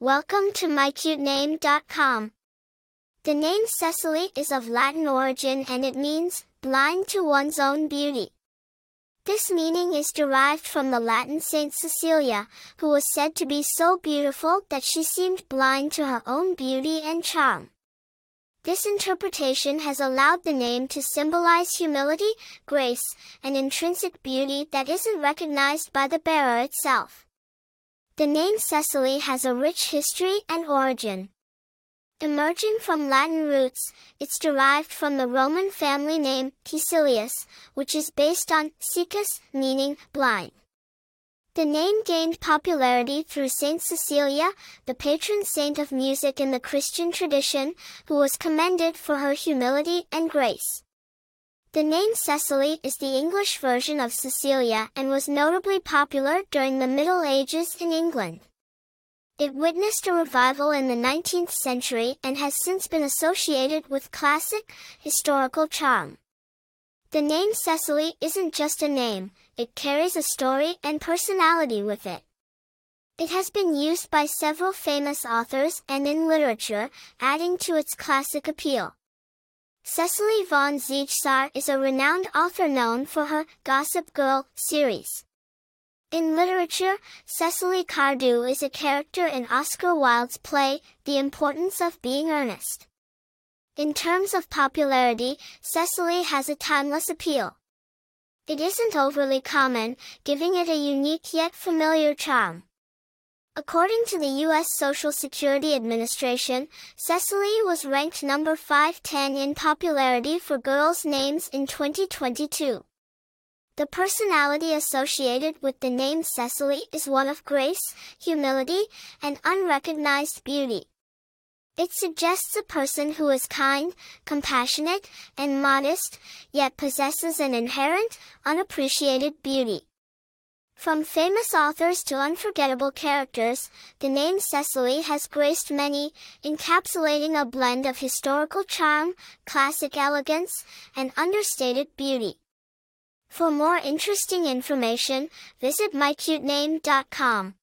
Welcome to mycutename.com. The name Cecily is of Latin origin and it means, blind to one's own beauty. This meaning is derived from the Latin Saint Cecilia, who was said to be so beautiful that she seemed blind to her own beauty and charm. This interpretation has allowed the name to symbolize humility, grace, and intrinsic beauty that isn't recognized by the bearer itself. The name Cecily has a rich history and origin. Emerging from Latin roots, it's derived from the Roman family name Caecilius, which is based on caecus, meaning blind. The name gained popularity through Saint Cecilia, the patron saint of music in the Christian tradition, who was commended for her humility and grace. The name Cecily is the English version of Cecilia and was notably popular during the Middle Ages in England. It witnessed a revival in the 19th century and has since been associated with classic, historical charm. The name Cecily isn't just a name, it carries a story and personality with it. It has been used by several famous authors and in literature, adding to its classic appeal. Cecily von Ziegler is a renowned author known for her Gossip Girl series. In literature, Cecily Cardew is a character in Oscar Wilde's play, The Importance of Being Earnest. In terms of popularity, Cecily has a timeless appeal. It isn't overly common, giving it a unique yet familiar charm. According to the U.S. Social Security Administration, Cecily was ranked number 510 in popularity for girls' names in 2022. The personality associated with the name Cecily is one of grace, humility, and unrecognized beauty. It suggests a person who is kind, compassionate, and modest, yet possesses an inherent, unappreciated beauty. From famous authors to unforgettable characters, the name Cecily has graced many, encapsulating a blend of historical charm, classic elegance, and understated beauty. For more interesting information, visit mycutename.com.